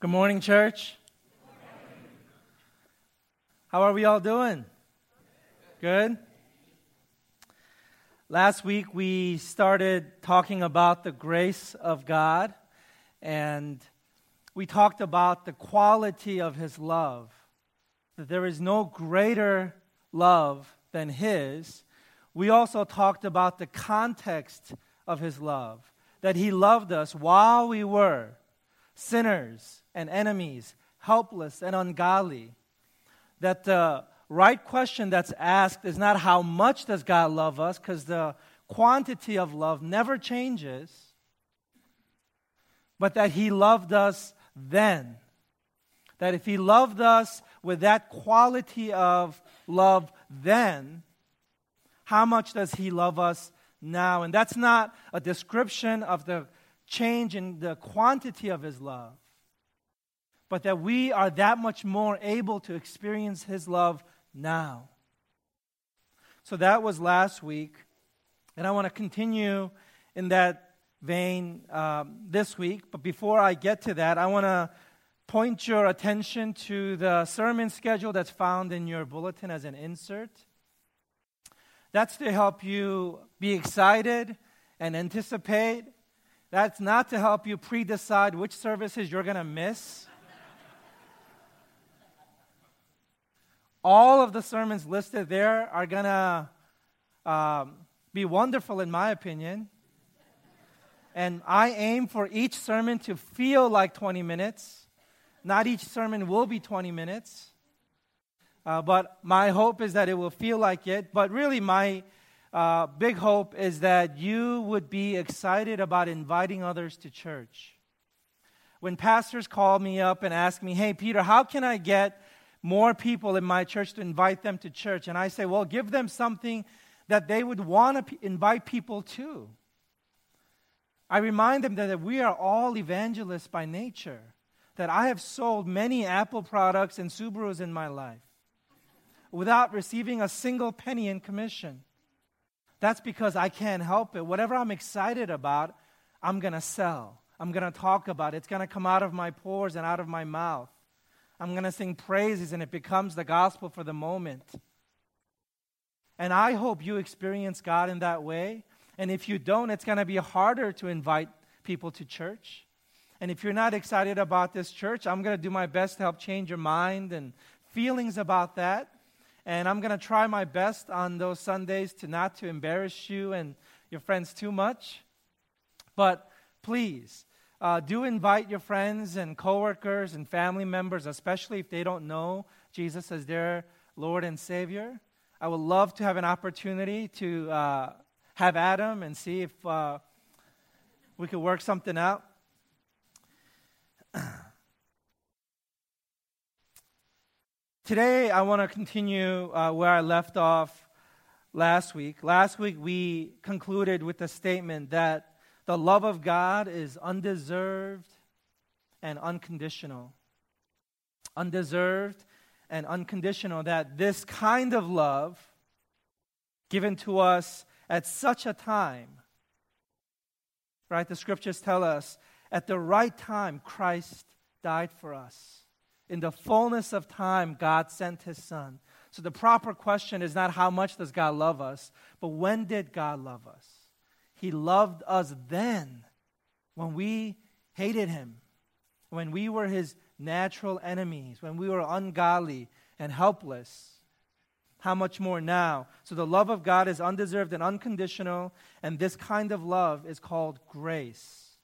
Good morning, church. How are we all doing? Good? Last week we started talking about the grace of God, and we talked about the quality of His love. That there is no greater love than His. We also talked about the context of His love, that He loved us while we were sinners and enemies, helpless and ungodly. That the right question that's asked is not how much does God love us, because the quantity of love never changes, but that He loved us then. That if He loved us with that quality of love then, how much does He love us now? And that's not a description of the change in the quantity of His love, but that we are that much more able to experience His love now. So that was last week. And I want to continue in that vein um, this week. But before I get to that, I want to point your attention to the sermon schedule that's found in your bulletin as an insert. That's to help you be excited and anticipate. That's not to help you pre decide which services you're going to miss. All of the sermons listed there are going to um, be wonderful, in my opinion. And I aim for each sermon to feel like 20 minutes. Not each sermon will be 20 minutes. Uh, but my hope is that it will feel like it. But really, my uh, big hope is that you would be excited about inviting others to church. When pastors call me up and ask me, hey, Peter, how can I get more people in my church to invite them to church? And I say, well, give them something that they would want to p- invite people to. I remind them that we are all evangelists by nature, that I have sold many Apple products and Subarus in my life without receiving a single penny in commission. That's because I can't help it. Whatever I'm excited about, I'm going to sell. I'm going to talk about it. It's going to come out of my pores and out of my mouth. I'm going to sing praises, and it becomes the gospel for the moment. And I hope you experience God in that way. And if you don't, it's going to be harder to invite people to church. And if you're not excited about this church, I'm going to do my best to help change your mind and feelings about that. And I'm going to try my best on those Sundays to not to embarrass you and your friends too much. But please, uh, do invite your friends and coworkers and family members, especially if they don't know Jesus as their Lord and Savior. I would love to have an opportunity to uh, have Adam and see if uh, we could work something out. Today, I want to continue uh, where I left off last week. Last week, we concluded with the statement that the love of God is undeserved and unconditional. Undeserved and unconditional. That this kind of love given to us at such a time, right? The scriptures tell us at the right time, Christ died for us. In the fullness of time, God sent his son. So the proper question is not how much does God love us, but when did God love us? He loved us then when we hated him, when we were his natural enemies, when we were ungodly and helpless. How much more now? So the love of God is undeserved and unconditional, and this kind of love is called grace.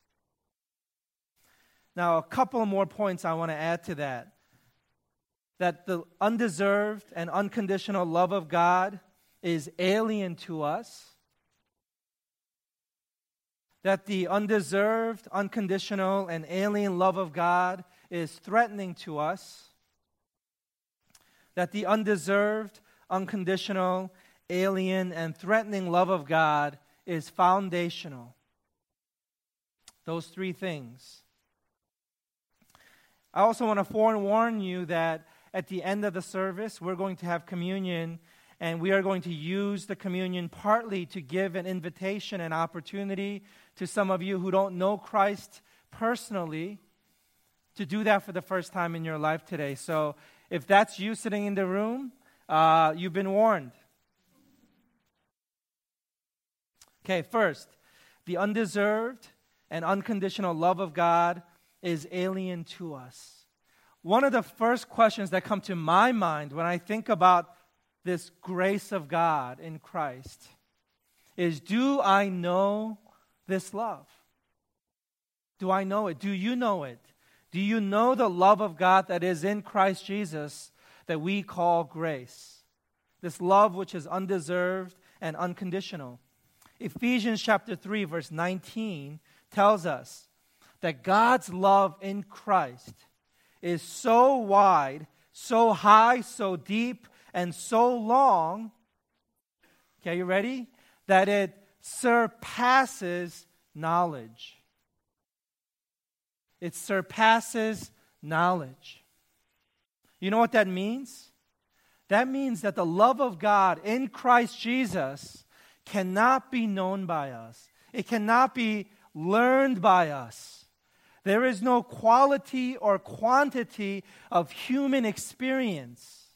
Now, a couple more points I want to add to that. That the undeserved and unconditional love of God is alien to us that the undeserved, unconditional, and alien love of God is threatening to us, that the undeserved, unconditional, alien, and threatening love of God is foundational. Those three things. I also want to forewarn you that at the end of the service, we're going to have communion and we are going to use the communion partly to give an invitation and opportunity to some of you who don't know Christ personally to do that for the first time in your life today. So if that's you sitting in the room, uh, you've been warned. Okay, first, the undeserved and unconditional love of God is alien to us. One of the first questions that come to my mind when I think about this grace of God in Christ is Do I know this love? Do I know it? Do you know it? Do you know the love of God that is in Christ Jesus that we call grace? This love which is undeserved and unconditional. Ephesians chapter 3 verse 19 tells us that God's love in Christ is so wide, so high, so deep, and so long. Okay, you ready? That it surpasses knowledge. It surpasses knowledge. You know what that means? That means that the love of God in Christ Jesus cannot be known by us. It cannot be learned by us. There is no quality or quantity of human experience,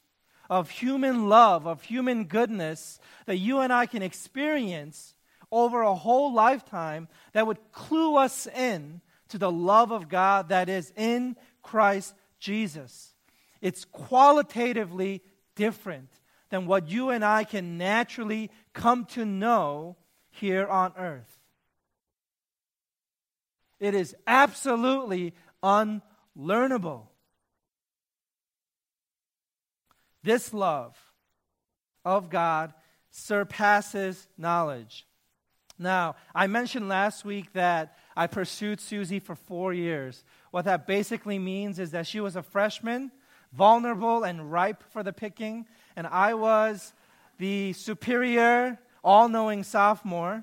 of human love, of human goodness that you and I can experience over a whole lifetime that would clue us in to the love of God that is in Christ Jesus. It's qualitatively different than what you and I can naturally come to know here on earth. It is absolutely unlearnable. This love of God surpasses knowledge. Now, I mentioned last week that I pursued Susie for four years. What that basically means is that she was a freshman, vulnerable and ripe for the picking, and I was the superior, all knowing sophomore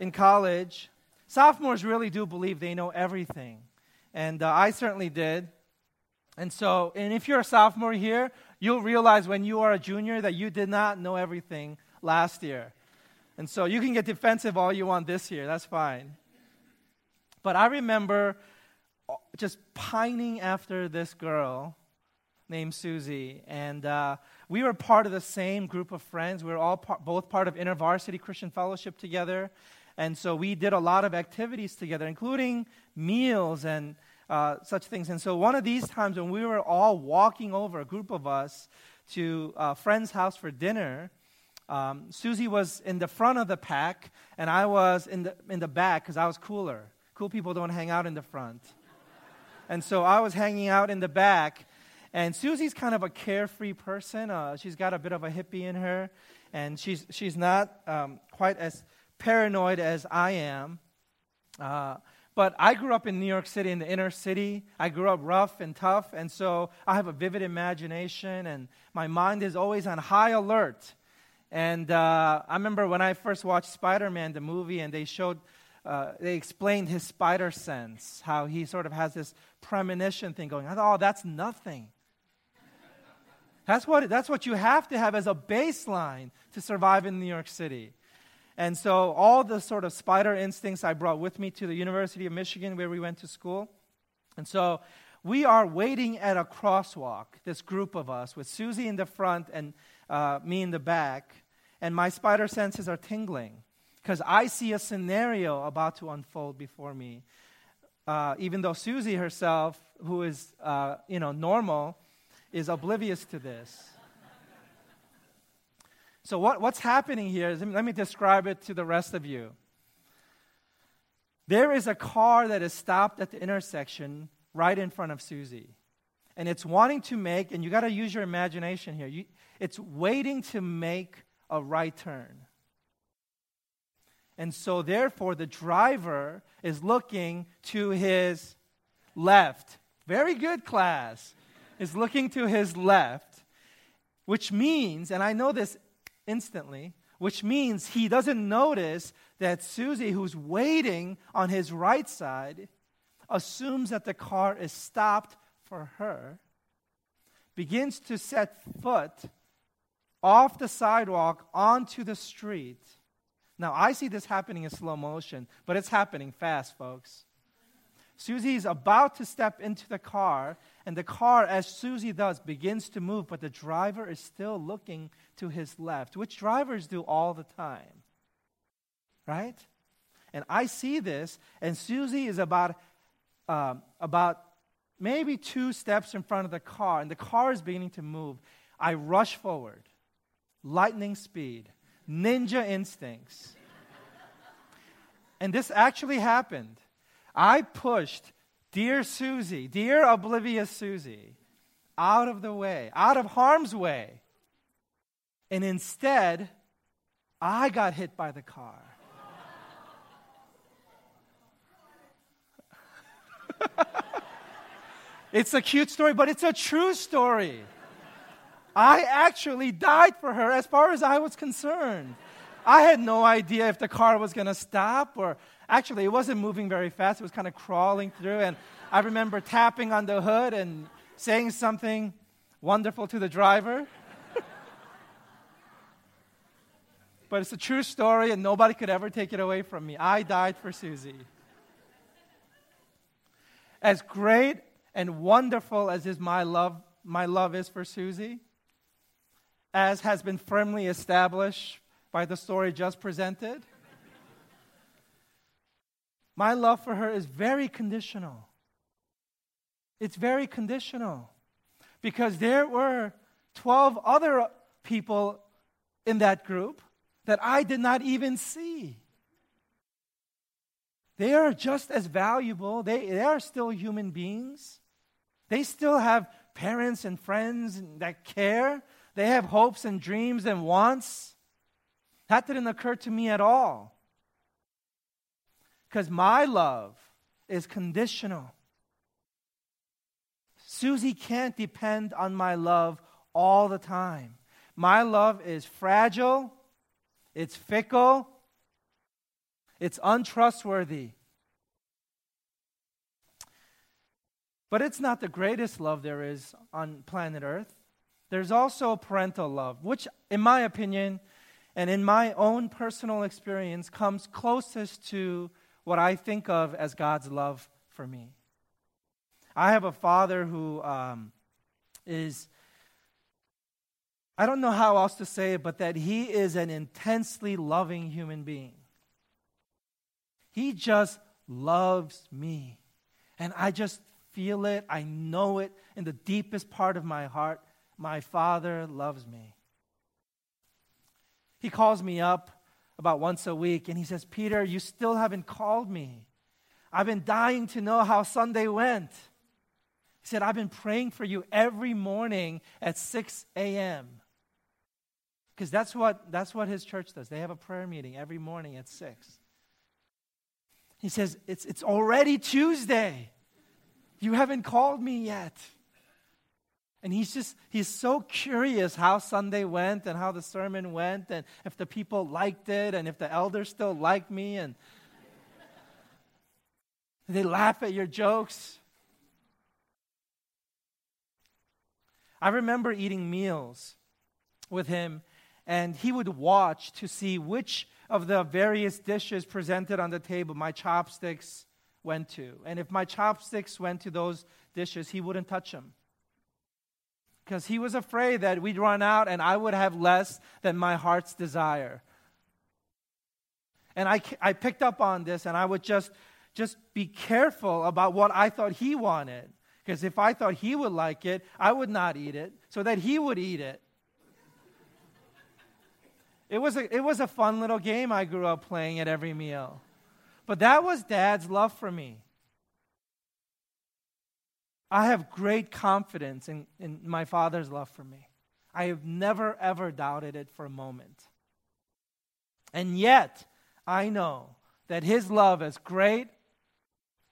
in college sophomores really do believe they know everything. And uh, I certainly did. And so, and if you're a sophomore here, you'll realize when you are a junior that you did not know everything last year. And so you can get defensive all you want this year, that's fine. But I remember uh, just pining after this girl named Susie. And uh, we were part of the same group of friends. We were all par- both part of InterVarsity Christian Fellowship together. And so we did a lot of activities together, including meals and uh, such things. And so one of these times when we were all walking over, a group of us, to a friend's house for dinner, um, Susie was in the front of the pack, and I was in the, in the back because I was cooler. Cool people don't hang out in the front. and so I was hanging out in the back. And Susie's kind of a carefree person. Uh, she's got a bit of a hippie in her, and she's, she's not um, quite as paranoid as I am. Uh, but I grew up in New York City, in the inner city. I grew up rough and tough, and so I have a vivid imagination, and my mind is always on high alert. And uh, I remember when I first watched Spider Man, the movie, and they showed, uh, they explained his spider sense, how he sort of has this premonition thing going. I thought, oh, that's nothing. That's what, that's what you have to have as a baseline to survive in New York City. And so all the sort of spider instincts I brought with me to the University of Michigan where we went to school. And so we are waiting at a crosswalk, this group of us, with Susie in the front and uh, me in the back. And my spider senses are tingling because I see a scenario about to unfold before me. Uh, even though Susie herself, who is, uh, you know, normal, is oblivious to this. So, what, what's happening here is let me describe it to the rest of you. There is a car that is stopped at the intersection right in front of Susie. And it's wanting to make, and you got to use your imagination here, you, it's waiting to make a right turn. And so, therefore, the driver is looking to his left. Very good, class. Is looking to his left, which means, and I know this instantly, which means he doesn't notice that Susie, who's waiting on his right side, assumes that the car is stopped for her, begins to set foot off the sidewalk onto the street. Now, I see this happening in slow motion, but it's happening fast, folks. Susie is about to step into the car, and the car, as Susie does, begins to move, but the driver is still looking to his left, which drivers do all the time. Right? And I see this, and Susie is about, um, about maybe two steps in front of the car, and the car is beginning to move. I rush forward, lightning speed, ninja instincts. and this actually happened. I pushed dear Susie, dear oblivious Susie, out of the way, out of harm's way. And instead, I got hit by the car. it's a cute story, but it's a true story. I actually died for her as far as I was concerned. I had no idea if the car was going to stop or actually it wasn't moving very fast. It was kind of crawling through and I remember tapping on the hood and saying something wonderful to the driver. but it's a true story and nobody could ever take it away from me. I died for Susie. As great and wonderful as is my love, my love is for Susie, as has been firmly established by the story just presented, my love for her is very conditional. It's very conditional because there were 12 other people in that group that I did not even see. They are just as valuable. They, they are still human beings. They still have parents and friends that care. They have hopes and dreams and wants. That didn't occur to me at all. Because my love is conditional. Susie can't depend on my love all the time. My love is fragile, it's fickle, it's untrustworthy. But it's not the greatest love there is on planet Earth. There's also parental love, which, in my opinion, and in my own personal experience, comes closest to what I think of as God's love for me. I have a father who um, is, I don't know how else to say it, but that he is an intensely loving human being. He just loves me. And I just feel it, I know it in the deepest part of my heart. My father loves me. He calls me up about once a week and he says, Peter, you still haven't called me. I've been dying to know how Sunday went. He said, I've been praying for you every morning at 6 a.m. Because that's what, that's what his church does. They have a prayer meeting every morning at 6. He says, It's, it's already Tuesday. You haven't called me yet. And he's just, he's so curious how Sunday went and how the sermon went and if the people liked it and if the elders still like me and they laugh at your jokes. I remember eating meals with him, and he would watch to see which of the various dishes presented on the table my chopsticks went to. And if my chopsticks went to those dishes, he wouldn't touch them. Because he was afraid that we'd run out and I would have less than my heart's desire. And I, I picked up on this and I would just, just be careful about what I thought he wanted. Because if I thought he would like it, I would not eat it, so that he would eat it. It was a, it was a fun little game I grew up playing at every meal. But that was dad's love for me. I have great confidence in, in my father's love for me. I have never, ever doubted it for a moment. And yet, I know that his love, as great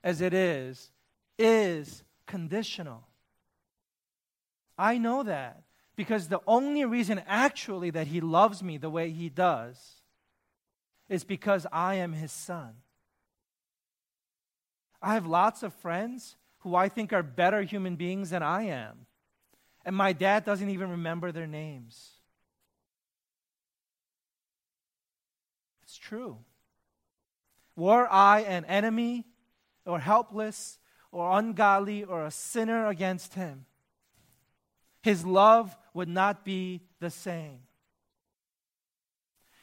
as it is, is conditional. I know that because the only reason actually that he loves me the way he does is because I am his son. I have lots of friends who I think are better human beings than I am. And my dad doesn't even remember their names. It's true. Were I an enemy or helpless or ungodly or a sinner against him, his love would not be the same.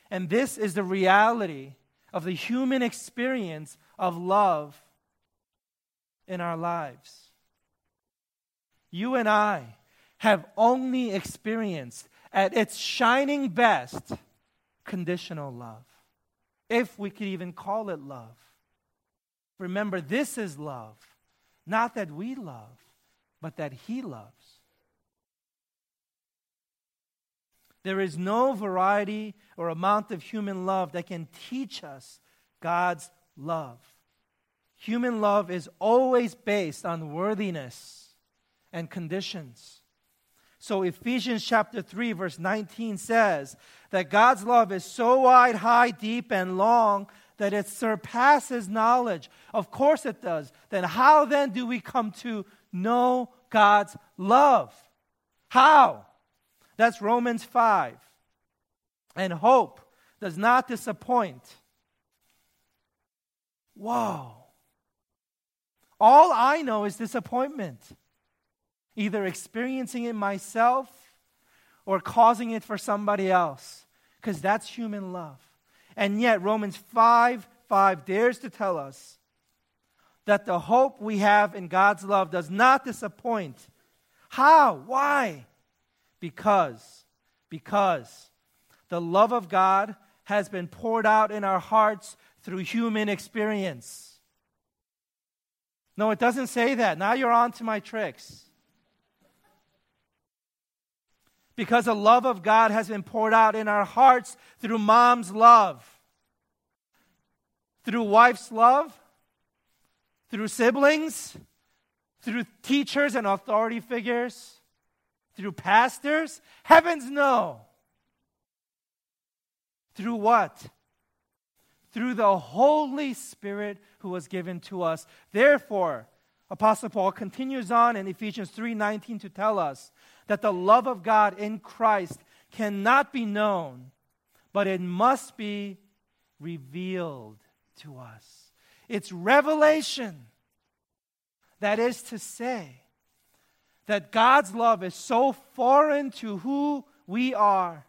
And this is the reality of the human experience of love in our lives. You and I have only experienced at its shining best conditional love, if we could even call it love. Remember, this is love, not that we love, but that He loves. There is no variety or amount of human love that can teach us God's love. Human love is always based on worthiness and conditions. So Ephesians chapter 3 verse 19 says that God's love is so wide, high, deep and long that it surpasses knowledge. Of course it does. Then how then do we come to know God's love? How? That's Romans 5. And hope does not disappoint. Whoa. All I know is disappointment either experiencing it myself or causing it for somebody else, because that's human love. And yet, Romans 5 5 dares to tell us that the hope we have in God's love does not disappoint. How? Why? Because, because the love of God has been poured out in our hearts through human experience. No, it doesn't say that. Now you're on to my tricks because the love of God has been poured out in our hearts through mom's love, through wife's love, through siblings, through teachers and authority figures, through pastors? Heavens no. Through what? Through the Holy Spirit who was given to us. Therefore, Apostle Paul continues on in Ephesians 3:19 to tell us that the love of God in Christ cannot be known, but it must be revealed to us. It's revelation. That is to say, that God's love is so foreign to who we are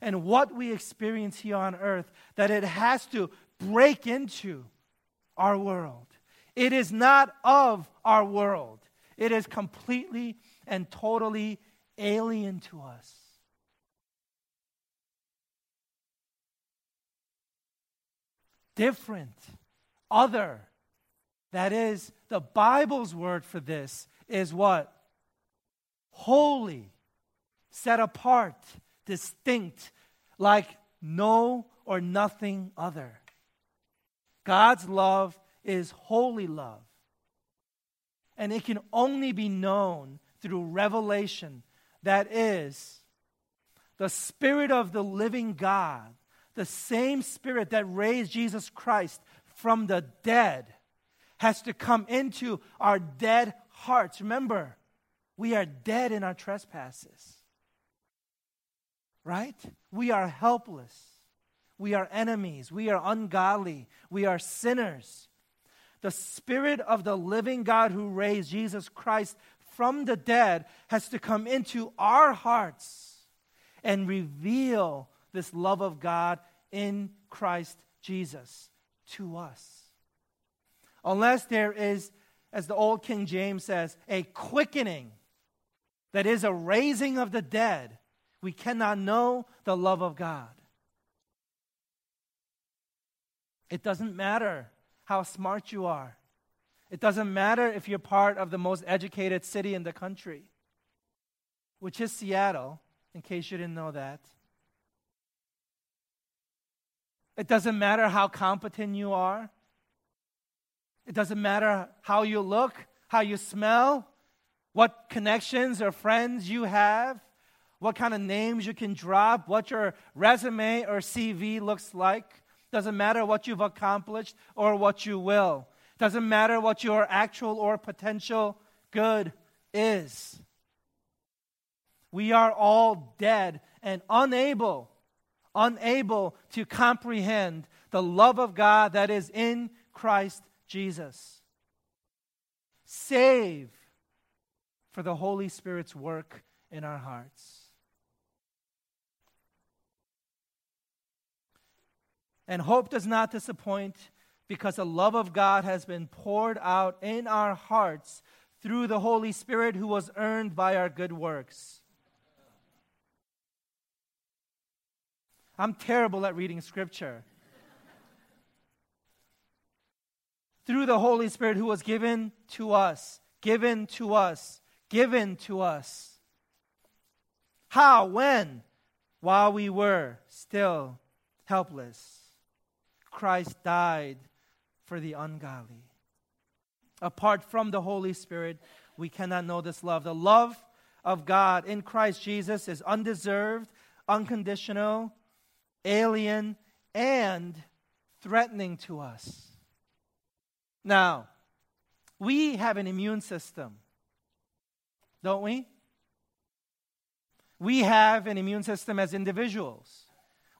and what we experience here on earth that it has to break into our world. It is not of our world, it is completely and totally alien to us. Different, other. That is, the Bible's word for this is what? Holy, set apart, distinct, like no or nothing other. God's love is holy love. And it can only be known through revelation. That is, the Spirit of the living God, the same Spirit that raised Jesus Christ from the dead, has to come into our dead hearts. Remember, we are dead in our trespasses. Right? We are helpless. We are enemies. We are ungodly. We are sinners. The Spirit of the living God who raised Jesus Christ from the dead has to come into our hearts and reveal this love of God in Christ Jesus to us. Unless there is, as the old King James says, a quickening that is a raising of the dead, we cannot know the love of God. It doesn't matter how smart you are. It doesn't matter if you're part of the most educated city in the country, which is Seattle, in case you didn't know that. It doesn't matter how competent you are. It doesn't matter how you look, how you smell, what connections or friends you have, what kind of names you can drop, what your resume or CV looks like. Doesn't matter what you've accomplished or what you will. Doesn't matter what your actual or potential good is. We are all dead and unable, unable to comprehend the love of God that is in Christ Jesus. Save for the Holy Spirit's work in our hearts. And hope does not disappoint because the love of God has been poured out in our hearts through the Holy Spirit who was earned by our good works. I'm terrible at reading scripture. Through the Holy Spirit who was given to us, given to us, given to us. How? When? While we were still helpless. Christ died for the ungodly. Apart from the Holy Spirit, we cannot know this love. The love of God in Christ Jesus is undeserved, unconditional, alien, and threatening to us. Now, we have an immune system, don't we? We have an immune system as individuals.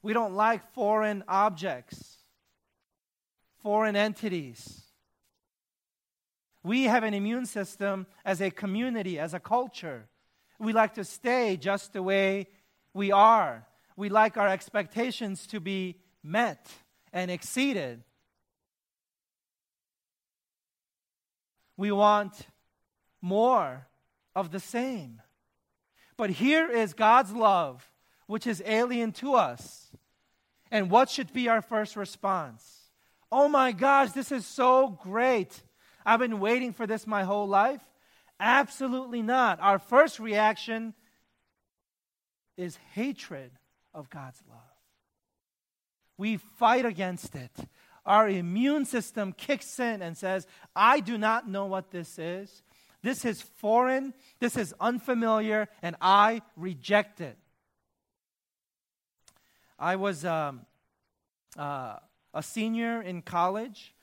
We don't like foreign objects, foreign entities. We have an immune system as a community, as a culture. We like to stay just the way we are. We like our expectations to be met and exceeded. We want more of the same. But here is God's love, which is alien to us. And what should be our first response? Oh my gosh, this is so great. I've been waiting for this my whole life. Absolutely not. Our first reaction is hatred of God's love. We fight against it our immune system kicks in and says, I do not know what this is. This is foreign, this is unfamiliar, and I reject it. I was um, uh, a senior in college,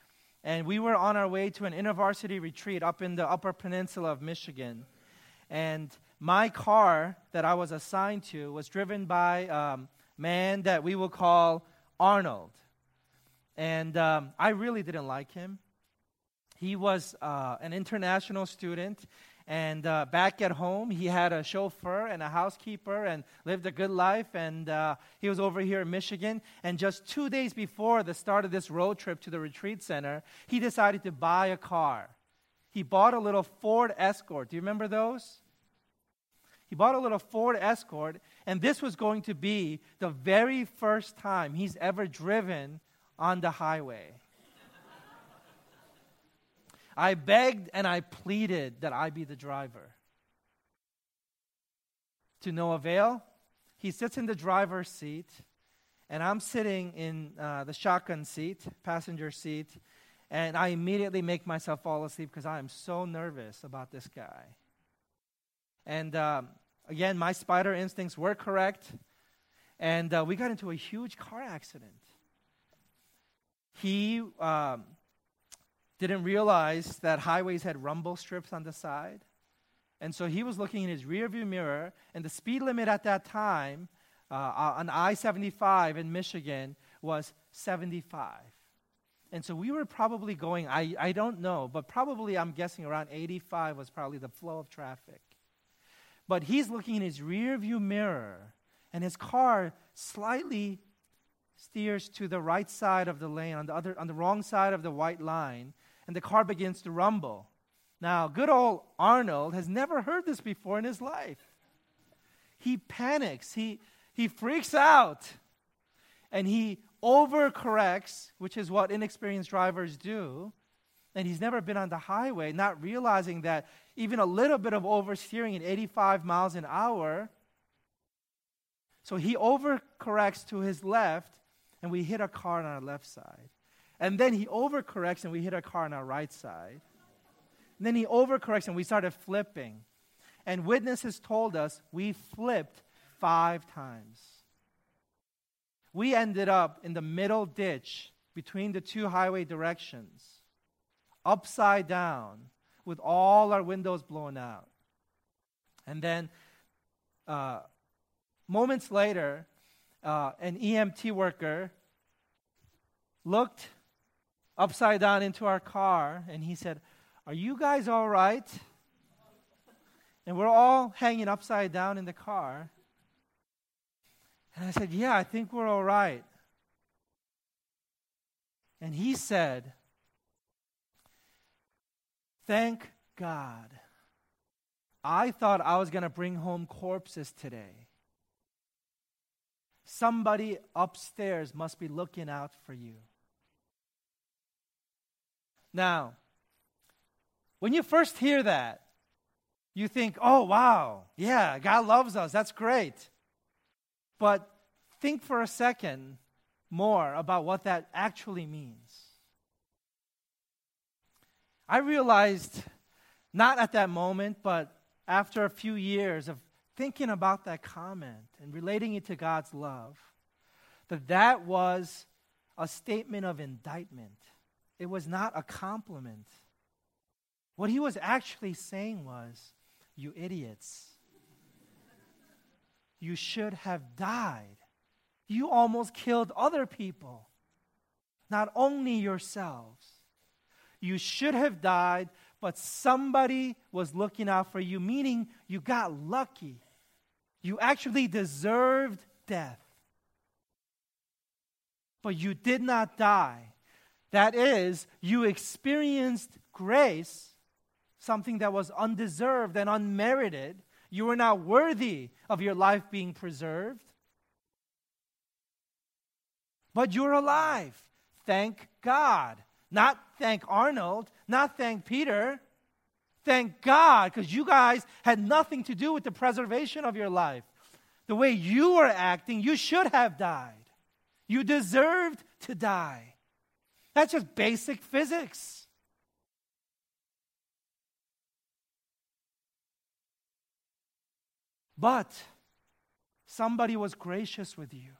and we were on our way to an intervarsity retreat up in the Upper Peninsula of Michigan. And my car that I was assigned to was driven by a um, man that we will call Arnold. And um, I really didn't like him. He was uh, an international student. And uh, back at home, he had a chauffeur and a housekeeper and lived a good life. And uh, he was over here in Michigan. And just two days before the start of this road trip to the retreat center, he decided to buy a car. He bought a little Ford Escort. Do you remember those? He bought a little Ford Escort, and this was going to be the very first time he's ever driven on the highway. I begged and I pleaded that I be the driver. To no avail, he sits in the driver's seat, and I'm sitting in uh, the shotgun seat, passenger seat, and I immediately make myself fall asleep because I am so nervous about this guy. And um, again, my spider instincts were correct, and uh, we got into a huge car accident he um, didn't realize that highways had rumble strips on the side. And so he was looking in his rearview mirror, and the speed limit at that time uh, on I 75 in Michigan was 75. And so we were probably going, I, I don't know, but probably I'm guessing around 85 was probably the flow of traffic. But he's looking in his rearview mirror, and his car slightly steers to the right side of the lane, on the, other, on the wrong side of the white line, and the car begins to rumble. Now, good old Arnold has never heard this before in his life. He panics, he, he freaks out, and he overcorrects, which is what inexperienced drivers do. And he's never been on the highway, not realizing that even a little bit of oversteering at 85 miles an hour. So he overcorrects to his left and we hit a car on our left side. And then he overcorrects and we hit a car on our right side. And then he overcorrects and we started flipping. And witnesses told us we flipped five times. We ended up in the middle ditch between the two highway directions, upside down, with all our windows blown out. And then, uh, moments later, uh, an EMT worker looked upside down into our car, and he said, Are you guys all right? And we're all hanging upside down in the car. And I said, Yeah, I think we're all right. And he said, Thank God. I thought I was going to bring home corpses today. Somebody upstairs must be looking out for you. Now, when you first hear that, you think, oh, wow, yeah, God loves us. That's great. But think for a second more about what that actually means. I realized, not at that moment, but after a few years of thinking about that comment and relating it to God's love, that that was a statement of indictment. It was not a compliment. What he was actually saying was, You idiots, you should have died. You almost killed other people, not only yourselves. You should have died, but somebody was looking out for you, meaning you got lucky. You actually deserved death. But you did not die. That is, you experienced grace, something that was undeserved and unmerited. You were not worthy of your life being preserved. But you're alive. Thank God. Not thank Arnold, not thank Peter. Thank God, because you guys had nothing to do with the preservation of your life. The way you were acting, you should have died. You deserved to die. That's just basic physics. But somebody was gracious with you.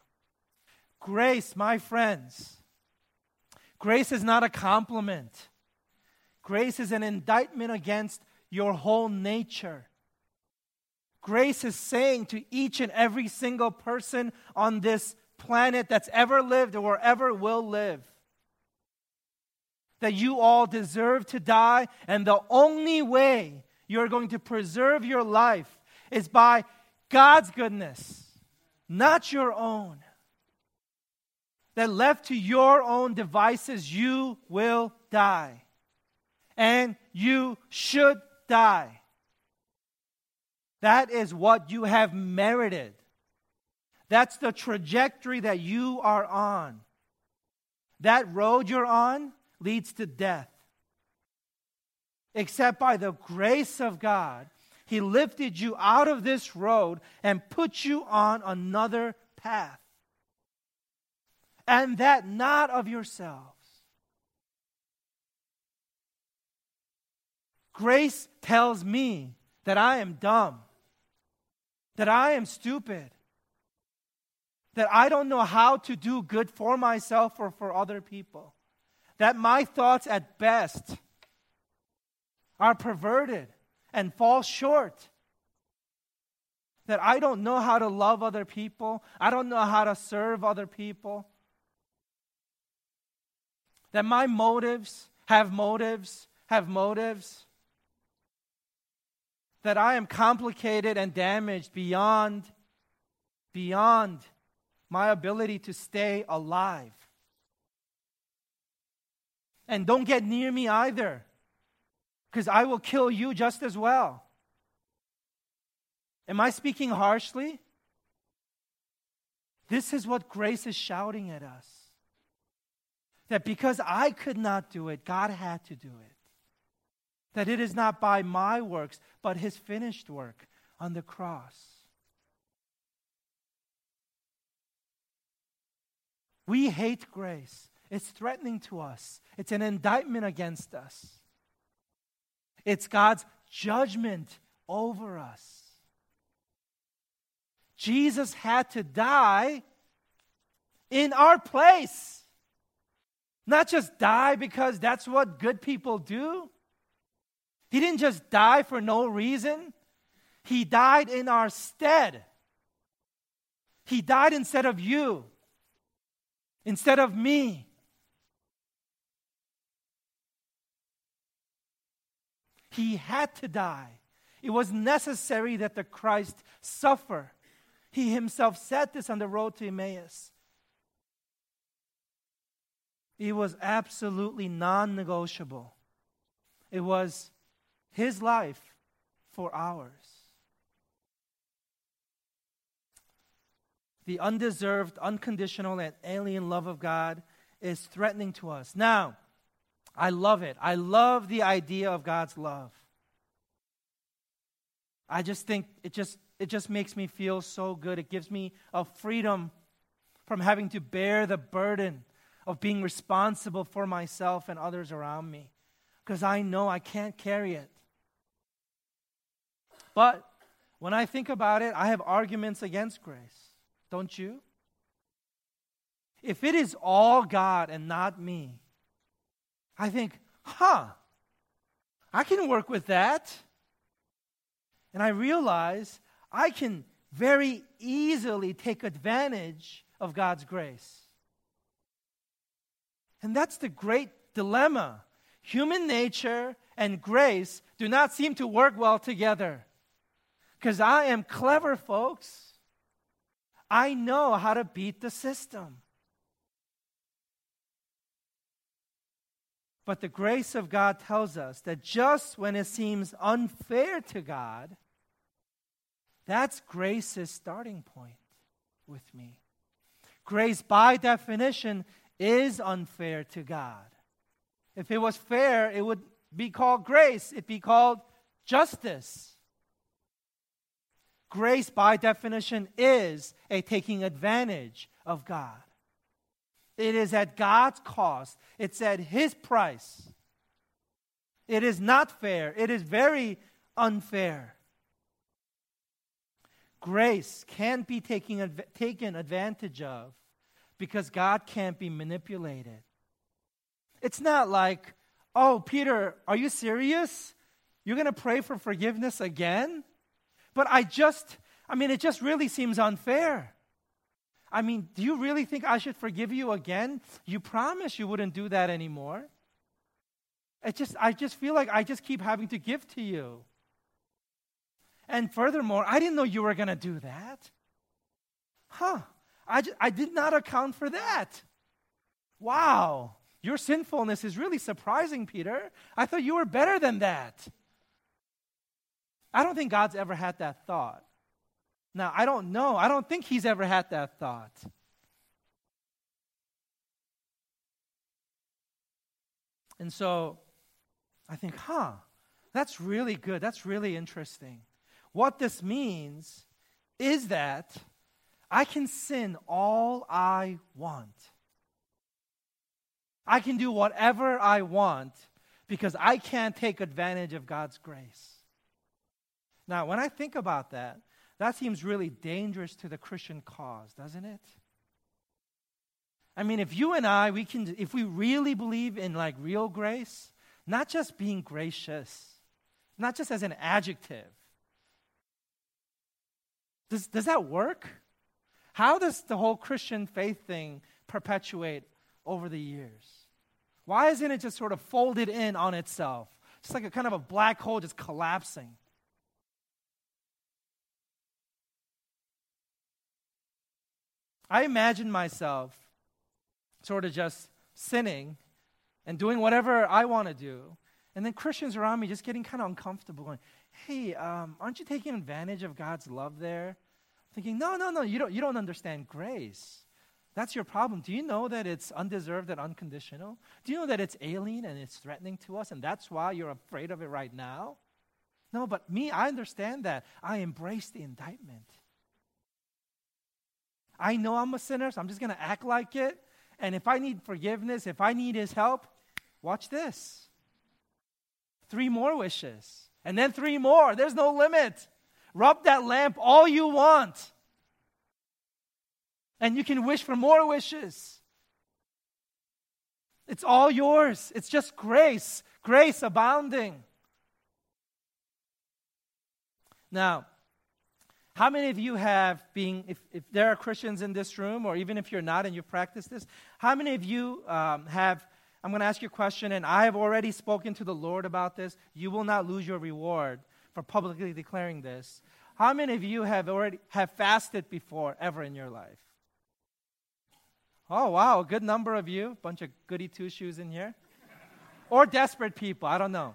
Grace, my friends, grace is not a compliment. Grace is an indictment against your whole nature. Grace is saying to each and every single person on this planet that's ever lived or ever will live that you all deserve to die, and the only way you're going to preserve your life is by God's goodness, not your own. That left to your own devices, you will die and you should die. That is what you have merited. That's the trajectory that you are on. That road you're on leads to death. Except by the grace of God, He lifted you out of this road and put you on another path. And that not of yourselves. Grace tells me that I am dumb, that I am stupid, that I don't know how to do good for myself or for other people, that my thoughts at best are perverted and fall short. That I don't know how to love other people. I don't know how to serve other people. That my motives have motives, have motives that I am complicated and damaged beyond beyond my ability to stay alive. And don't get near me either, because I will kill you just as well. Am I speaking harshly? This is what grace is shouting at us. That because I could not do it, God had to do it that it is not by my works, but his finished work on the cross. We hate grace. It's threatening to us, it's an indictment against us. It's God's judgment over us. Jesus had to die in our place. Not just die because that's what good people do. He didn't just die for no reason, He died in our stead. He died instead of you, instead of me. He had to die. It was necessary that the Christ suffer. He himself said this on the road to Emmaus. It was absolutely non negotiable. It was his life for ours. The undeserved, unconditional, and alien love of God is threatening to us. Now, I love it. I love the idea of God's love. I just think it just it just makes me feel so good. It gives me a freedom from having to bear the burden of being responsible for myself and others around me because I know I can't carry it. But when I think about it, I have arguments against grace. Don't you? If it is all God and not me, I think, huh, I can work with that. And I realize I can very easily take advantage of God's grace. And that's the great dilemma. Human nature and grace do not seem to work well together. Because I am clever, folks. I know how to beat the system. But the grace of God tells us that just when it seems unfair to God, that's grace's starting point with me. Grace, by definition, is unfair to God. If it was fair, it would be called grace, it'd be called justice. Grace, by definition, is a taking advantage of God. It is at God's cost, it's at His price. It is not fair, it is very unfair. Grace can't be taking, taken advantage of because God can't be manipulated. It's not like, oh, Peter, are you serious? You're going to pray for forgiveness again? But I just, I mean, it just really seems unfair. I mean, do you really think I should forgive you again? You promised you wouldn't do that anymore. It just, I just feel like I just keep having to give to you. And furthermore, I didn't know you were going to do that. Huh. I, just, I did not account for that. Wow. Your sinfulness is really surprising, Peter. I thought you were better than that. I don't think God's ever had that thought. Now, I don't know. I don't think he's ever had that thought. And so I think, huh, that's really good. That's really interesting. What this means is that I can sin all I want. I can do whatever I want because I can't take advantage of God's grace. Now, when I think about that, that seems really dangerous to the Christian cause, doesn't it? I mean, if you and I, we can, if we really believe in like real grace, not just being gracious, not just as an adjective, does, does that work? How does the whole Christian faith thing perpetuate over the years? Why isn't it just sort of folded in on itself? Just like a kind of a black hole just collapsing. I imagine myself sort of just sinning and doing whatever I want to do. And then Christians around me just getting kind of uncomfortable, going, hey, um, aren't you taking advantage of God's love there? thinking, no, no, no, you don't, you don't understand grace. That's your problem. Do you know that it's undeserved and unconditional? Do you know that it's alien and it's threatening to us, and that's why you're afraid of it right now? No, but me, I understand that. I embrace the indictment. I know I'm a sinner, so I'm just going to act like it. And if I need forgiveness, if I need his help, watch this. Three more wishes, and then three more. There's no limit. Rub that lamp all you want. And you can wish for more wishes. It's all yours. It's just grace, grace abounding. Now, how many of you have been, if, if there are Christians in this room, or even if you're not and you've practiced this, how many of you um, have I'm going to ask you a question, and I have already spoken to the Lord about this. You will not lose your reward for publicly declaring this. How many of you have already have fasted before ever in your life? Oh wow, a good number of you. Bunch of goody two shoes in here, or desperate people. I don't know.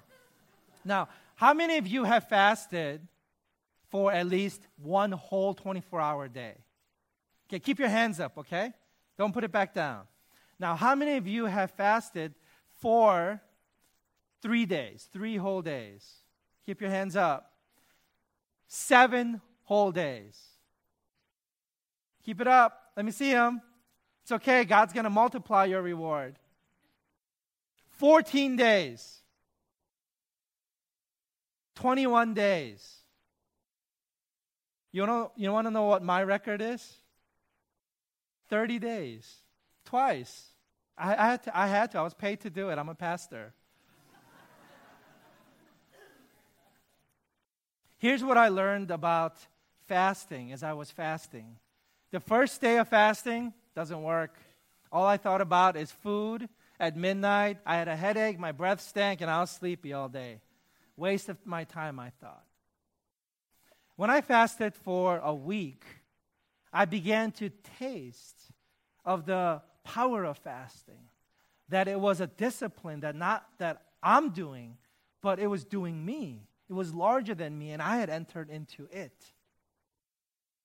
Now, how many of you have fasted for at least one whole 24 hour day? Okay, keep your hands up. Okay, don't put it back down. Now, how many of you have fasted for three days, three whole days? Keep your hands up. Seven whole days. Keep it up. Let me see them. It's okay. God's going to multiply your reward. 14 days. 21 days. You, know, you want to know what my record is? 30 days. Twice. I, I, had to, I had to. I was paid to do it. I'm a pastor. Here's what I learned about fasting as I was fasting. The first day of fasting doesn't work. All I thought about is food at midnight. I had a headache, my breath stank, and I was sleepy all day. Waste of my time, I thought. When I fasted for a week, I began to taste of the power of fasting. That it was a discipline that not that I'm doing, but it was doing me. It was larger than me, and I had entered into it.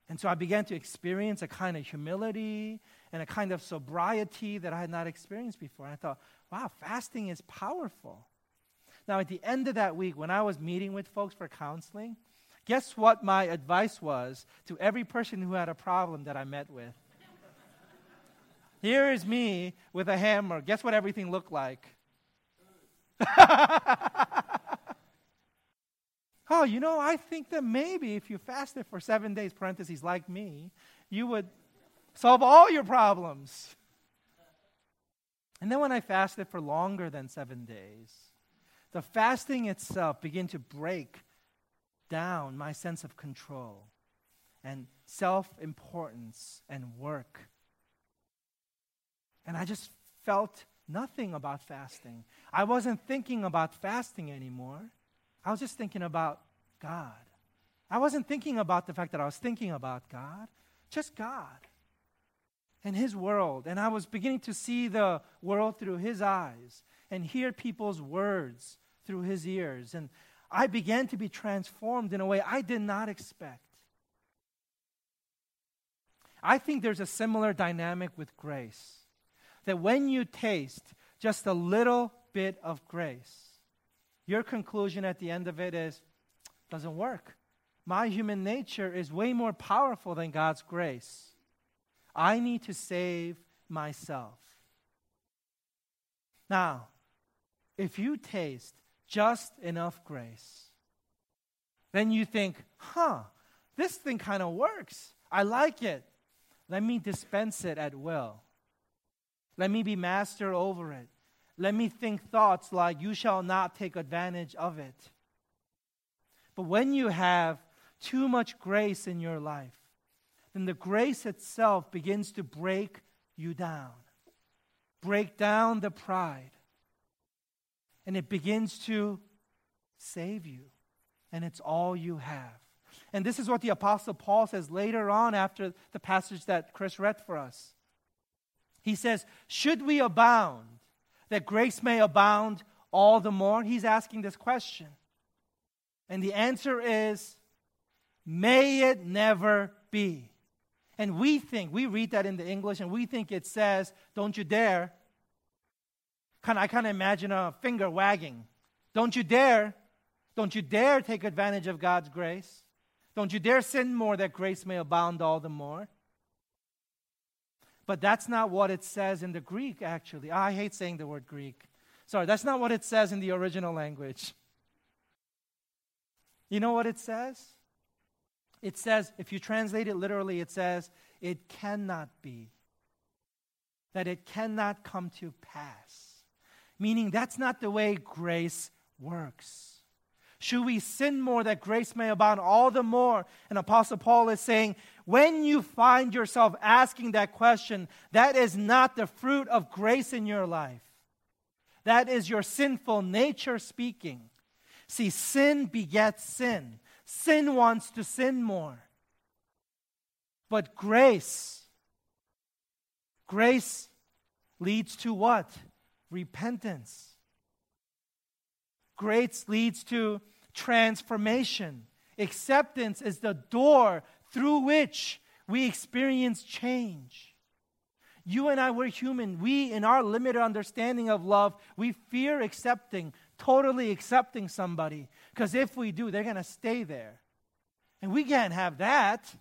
And so I began to experience a kind of humility and a kind of sobriety that I had not experienced before. And I thought, wow, fasting is powerful. Now, at the end of that week, when I was meeting with folks for counseling, guess what my advice was to every person who had a problem that I met with? Here is me with a hammer. Guess what everything looked like? oh, you know, I think that maybe if you fasted for seven days, parentheses, like me, you would solve all your problems. And then when I fasted for longer than seven days, the fasting itself began to break down my sense of control and self importance and work and I just felt nothing about fasting. I wasn't thinking about fasting anymore. I was just thinking about God. I wasn't thinking about the fact that I was thinking about God, just God and His world. And I was beginning to see the world through His eyes and hear people's words through His ears. And I began to be transformed in a way I did not expect. I think there's a similar dynamic with grace that when you taste just a little bit of grace, your conclusion at the end of it is doesn't work. My human nature is way more powerful than God's grace. I need to save myself. Now, if you taste just enough grace, then you think, huh, this thing kind of works. I like it. Let me dispense it at will. Let me be master over it. Let me think thoughts like, You shall not take advantage of it. But when you have too much grace in your life, then the grace itself begins to break you down, break down the pride, and it begins to save you. And it's all you have. And this is what the Apostle Paul says later on after the passage that Chris read for us. He says, Should we abound, that grace may abound all the more? He's asking this question. And the answer is, May it never be. And we think, we read that in the English, and we think it says, Don't you dare. I of imagine a finger wagging. Don't you dare. Don't you dare take advantage of God's grace. Don't you dare sin more that grace may abound all the more. But that's not what it says in the Greek, actually. Ah, I hate saying the word Greek. Sorry, that's not what it says in the original language. You know what it says? It says, if you translate it literally, it says, it cannot be. That it cannot come to pass. Meaning, that's not the way grace works. Should we sin more that grace may abound all the more? And Apostle Paul is saying, when you find yourself asking that question, that is not the fruit of grace in your life. That is your sinful nature speaking. See, sin begets sin. Sin wants to sin more. But grace, grace leads to what? Repentance. Grace leads to transformation. Acceptance is the door through which we experience change. You and I, we're human. We, in our limited understanding of love, we fear accepting, totally accepting somebody. Because if we do, they're going to stay there. And we can't have that.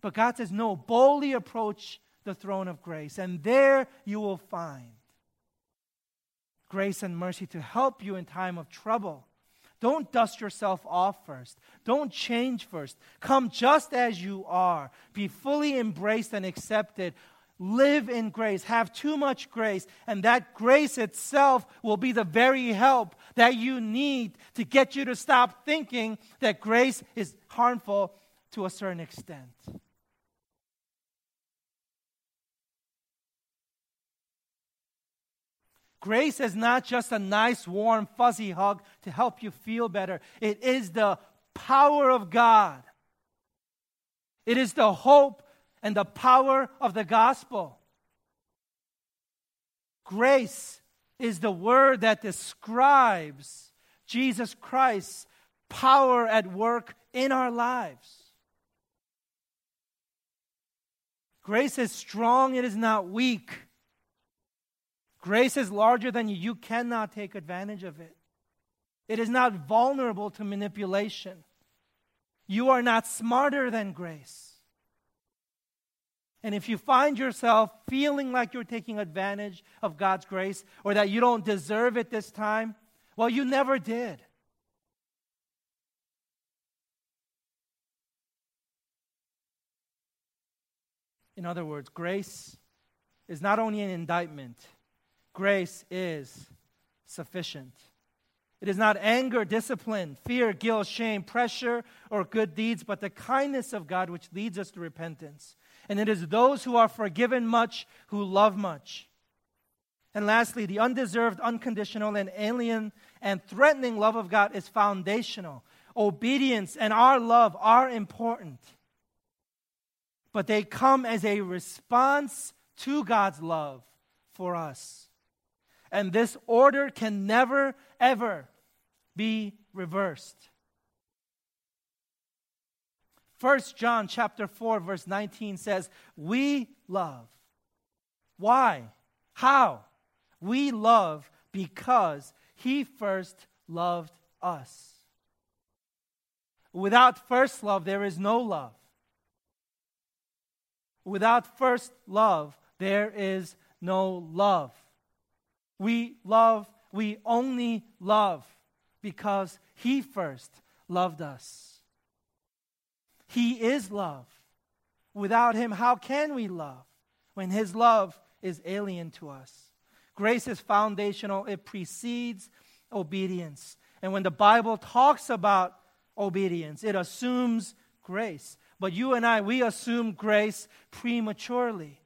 But God says, no, boldly approach the throne of grace, and there you will find grace and mercy to help you in time of trouble. Don't dust yourself off first. Don't change first. Come just as you are. Be fully embraced and accepted. Live in grace. Have too much grace. And that grace itself will be the very help that you need to get you to stop thinking that grace is harmful to a certain extent. Grace is not just a nice, warm, fuzzy hug to help you feel better. It is the power of God. It is the hope and the power of the gospel. Grace is the word that describes Jesus Christ's power at work in our lives. Grace is strong, it is not weak. Grace is larger than you. You cannot take advantage of it. It is not vulnerable to manipulation. You are not smarter than grace. And if you find yourself feeling like you're taking advantage of God's grace or that you don't deserve it this time, well, you never did. In other words, grace is not only an indictment, grace is sufficient. It is not anger, discipline, fear, guilt, shame, pressure, or good deeds, but the kindness of God which leads us to repentance. And it is those who are forgiven much who love much. And lastly, the undeserved, unconditional, and alien and threatening love of God is foundational. Obedience and our love are important, but they come as a response to God's love for us. And this order can never, ever be reversed. 1 John chapter 4 verse 19 says, "We love." Why? How? We love because he first loved us. Without first love there is no love. Without first love there is no love. We love, we only love because He first loved us. He is love. Without Him, how can we love when His love is alien to us? Grace is foundational, it precedes obedience. And when the Bible talks about obedience, it assumes grace. But you and I, we assume grace prematurely.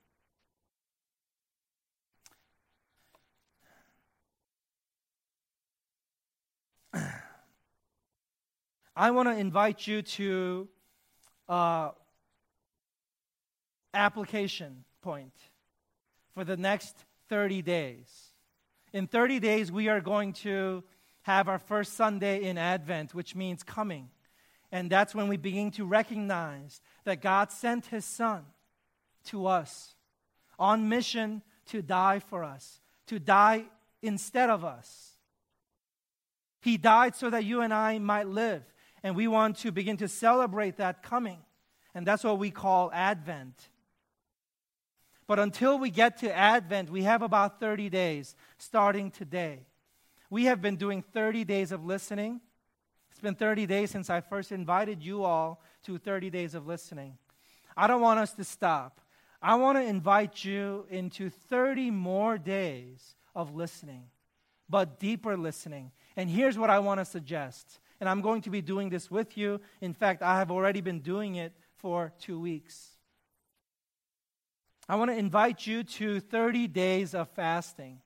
I want to invite you to uh, application point for the next 30 days. In 30 days, we are going to have our first Sunday in Advent, which means coming. And that's when we begin to recognize that God sent His Son to us on mission to die for us, to die instead of us. He died so that you and I might live. And we want to begin to celebrate that coming. And that's what we call Advent. But until we get to Advent, we have about 30 days starting today. We have been doing 30 days of listening. It's been 30 days since I first invited you all to 30 days of listening. I don't want us to stop. I want to invite you into 30 more days of listening, but deeper listening. And here's what I want to suggest and I'm going to be doing this with you. In fact, I have already been doing it for two weeks. I want to invite you to 30 days of fasting.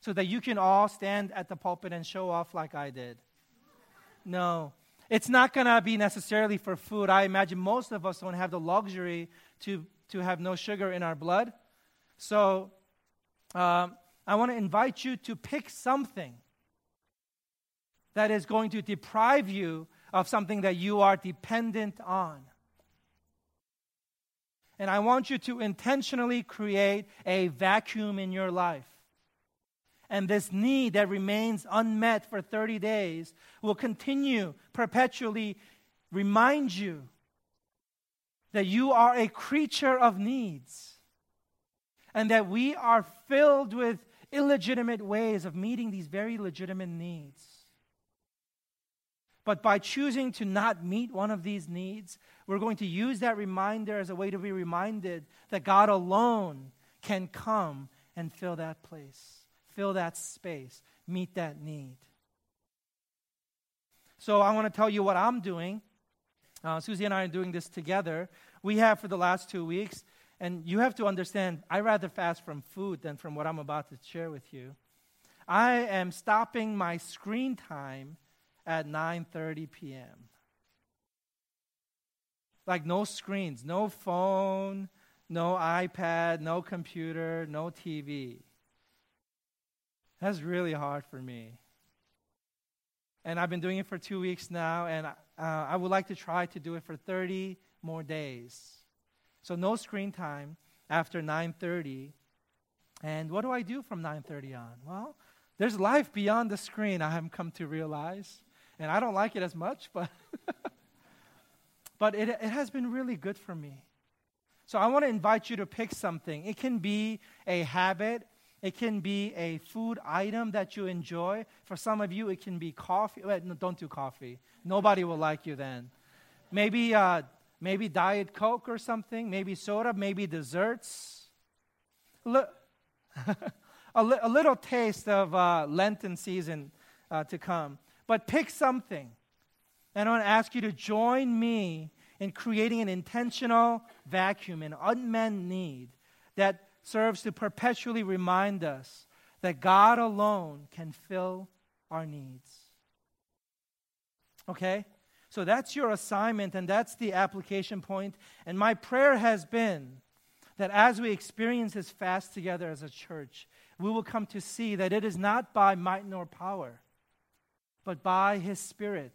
so that you can all stand at the pulpit and show off like I did. No. It's not going to be necessarily for food. I imagine most of us don't have the luxury to, to have no sugar in our blood. So um, I want to invite you to pick something that is going to deprive you of something that you are dependent on. And I want you to intentionally create a vacuum in your life. And this need that remains unmet for 30 days will continue perpetually remind you that you are a creature of needs and that we are filled with illegitimate ways of meeting these very legitimate needs. But by choosing to not meet one of these needs, we're going to use that reminder as a way to be reminded that God alone can come and fill that place, fill that space, meet that need. So I want to tell you what I'm doing. Uh, Susie and I are doing this together. We have for the last two weeks, and you have to understand, I rather fast from food than from what I'm about to share with you. I am stopping my screen time at 9:30 p.m. Like no screens, no phone, no iPad, no computer, no TV. That's really hard for me. And I've been doing it for two weeks now, and uh, I would like to try to do it for 30 more days. So no screen time after 9:30. And what do I do from 9:30 on? Well, there's life beyond the screen. I have come to realize and I don't like it as much, but but it, it has been really good for me. So I want to invite you to pick something. It can be a habit. It can be a food item that you enjoy. For some of you, it can be coffee. Wait, no, don't do coffee. Nobody will like you then. Maybe, uh, maybe Diet Coke or something. Maybe soda. Maybe desserts. a, li- a little taste of uh, Lenten season uh, to come. But pick something. And I want to ask you to join me in creating an intentional vacuum, an unmet need that serves to perpetually remind us that God alone can fill our needs. Okay? So that's your assignment, and that's the application point. And my prayer has been that as we experience this fast together as a church, we will come to see that it is not by might nor power, but by His Spirit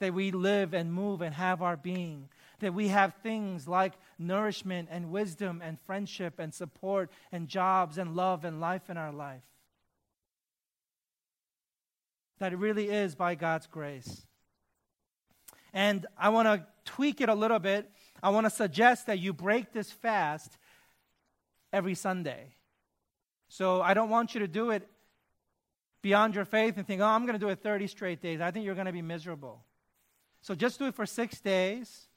that we live and move and have our being. That we have things like nourishment and wisdom and friendship and support and jobs and love and life in our life. That it really is by God's grace. And I want to tweak it a little bit. I want to suggest that you break this fast every Sunday. So I don't want you to do it beyond your faith and think, oh, I'm going to do it 30 straight days. I think you're going to be miserable. So just do it for six days.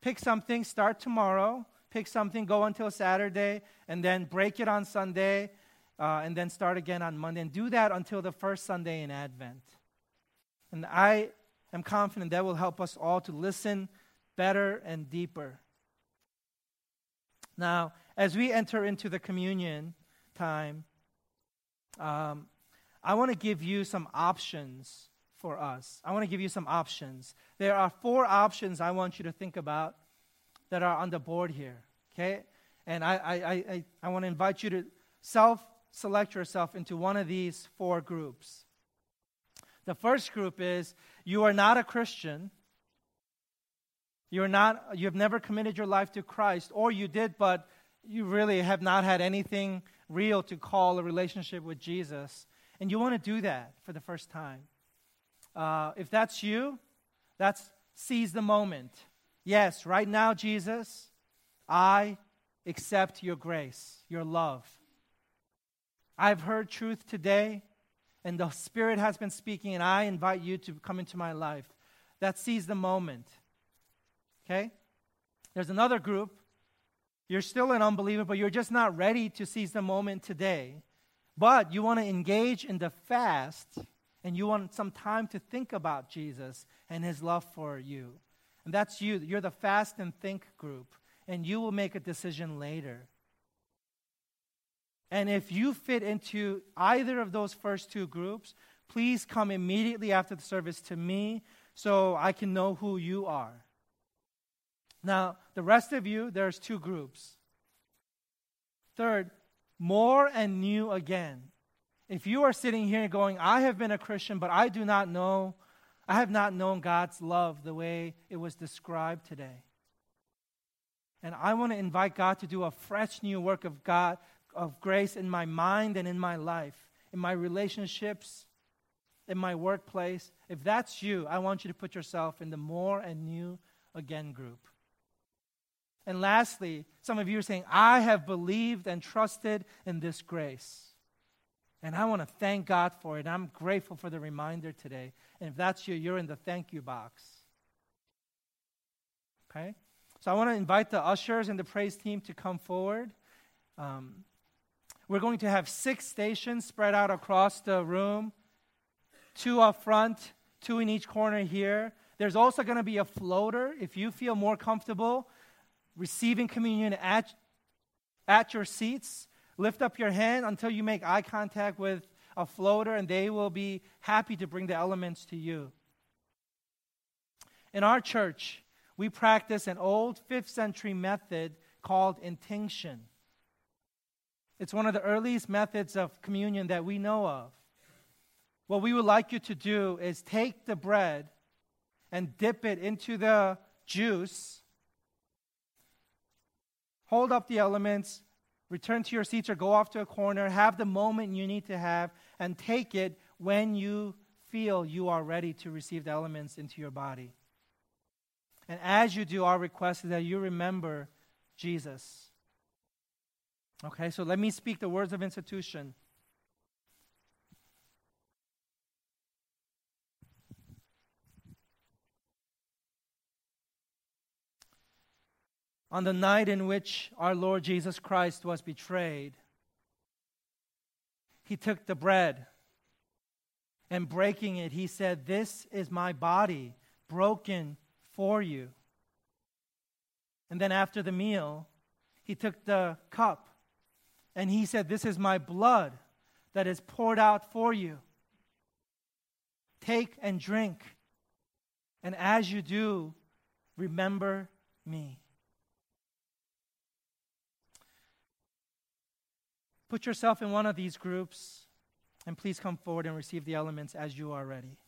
Pick something, start tomorrow. Pick something, go until Saturday, and then break it on Sunday, uh, and then start again on Monday. And do that until the first Sunday in Advent. And I am confident that will help us all to listen better and deeper. Now, as we enter into the communion time, um, I want to give you some options for us. I want to give you some options. There are four options I want you to think about that are on the board here, okay? And I, I, I, I want to invite you to self select yourself into one of these four groups. The first group is you are not a Christian. You're not, you have never committed your life to Christ, or you did, but you really have not had anything real to call a relationship with Jesus and you want to do that for the first time. Uh, if that's you, that's seize the moment. Yes, right now, Jesus, I accept your grace, your love. I've heard truth today, and the Spirit has been speaking, and I invite you to come into my life. That seize the moment. Okay? There's another group. You're still an unbeliever, but you're just not ready to seize the moment today. But you want to engage in the fast and you want some time to think about Jesus and his love for you. And that's you. You're the fast and think group. And you will make a decision later. And if you fit into either of those first two groups, please come immediately after the service to me so I can know who you are. Now, the rest of you, there's two groups. Third, more and new again. If you are sitting here going, I have been a Christian, but I do not know, I have not known God's love the way it was described today. And I want to invite God to do a fresh new work of God, of grace in my mind and in my life, in my relationships, in my workplace. If that's you, I want you to put yourself in the more and new again group. And lastly, some of you are saying, I have believed and trusted in this grace. And I want to thank God for it. I'm grateful for the reminder today. And if that's you, you're in the thank you box. Okay? So I want to invite the ushers and the praise team to come forward. Um, we're going to have six stations spread out across the room two up front, two in each corner here. There's also going to be a floater. If you feel more comfortable receiving communion at, at your seats, lift up your hand until you make eye contact with a floater, and they will be happy to bring the elements to you. In our church, we practice an old fifth century method called intinction. It's one of the earliest methods of communion that we know of. What we would like you to do is take the bread and dip it into the juice, hold up the elements, return to your seats or go off to a corner, have the moment you need to have, and take it when you feel you are ready to receive the elements into your body. And as you do, our request is that you remember Jesus. Okay, so let me speak the words of institution. On the night in which our Lord Jesus Christ was betrayed, he took the bread and breaking it, he said, This is my body broken for you. And then after the meal, he took the cup and he said, This is my blood that is poured out for you. Take and drink. And as you do, remember me. Put yourself in one of these groups and please come forward and receive the elements as you are ready.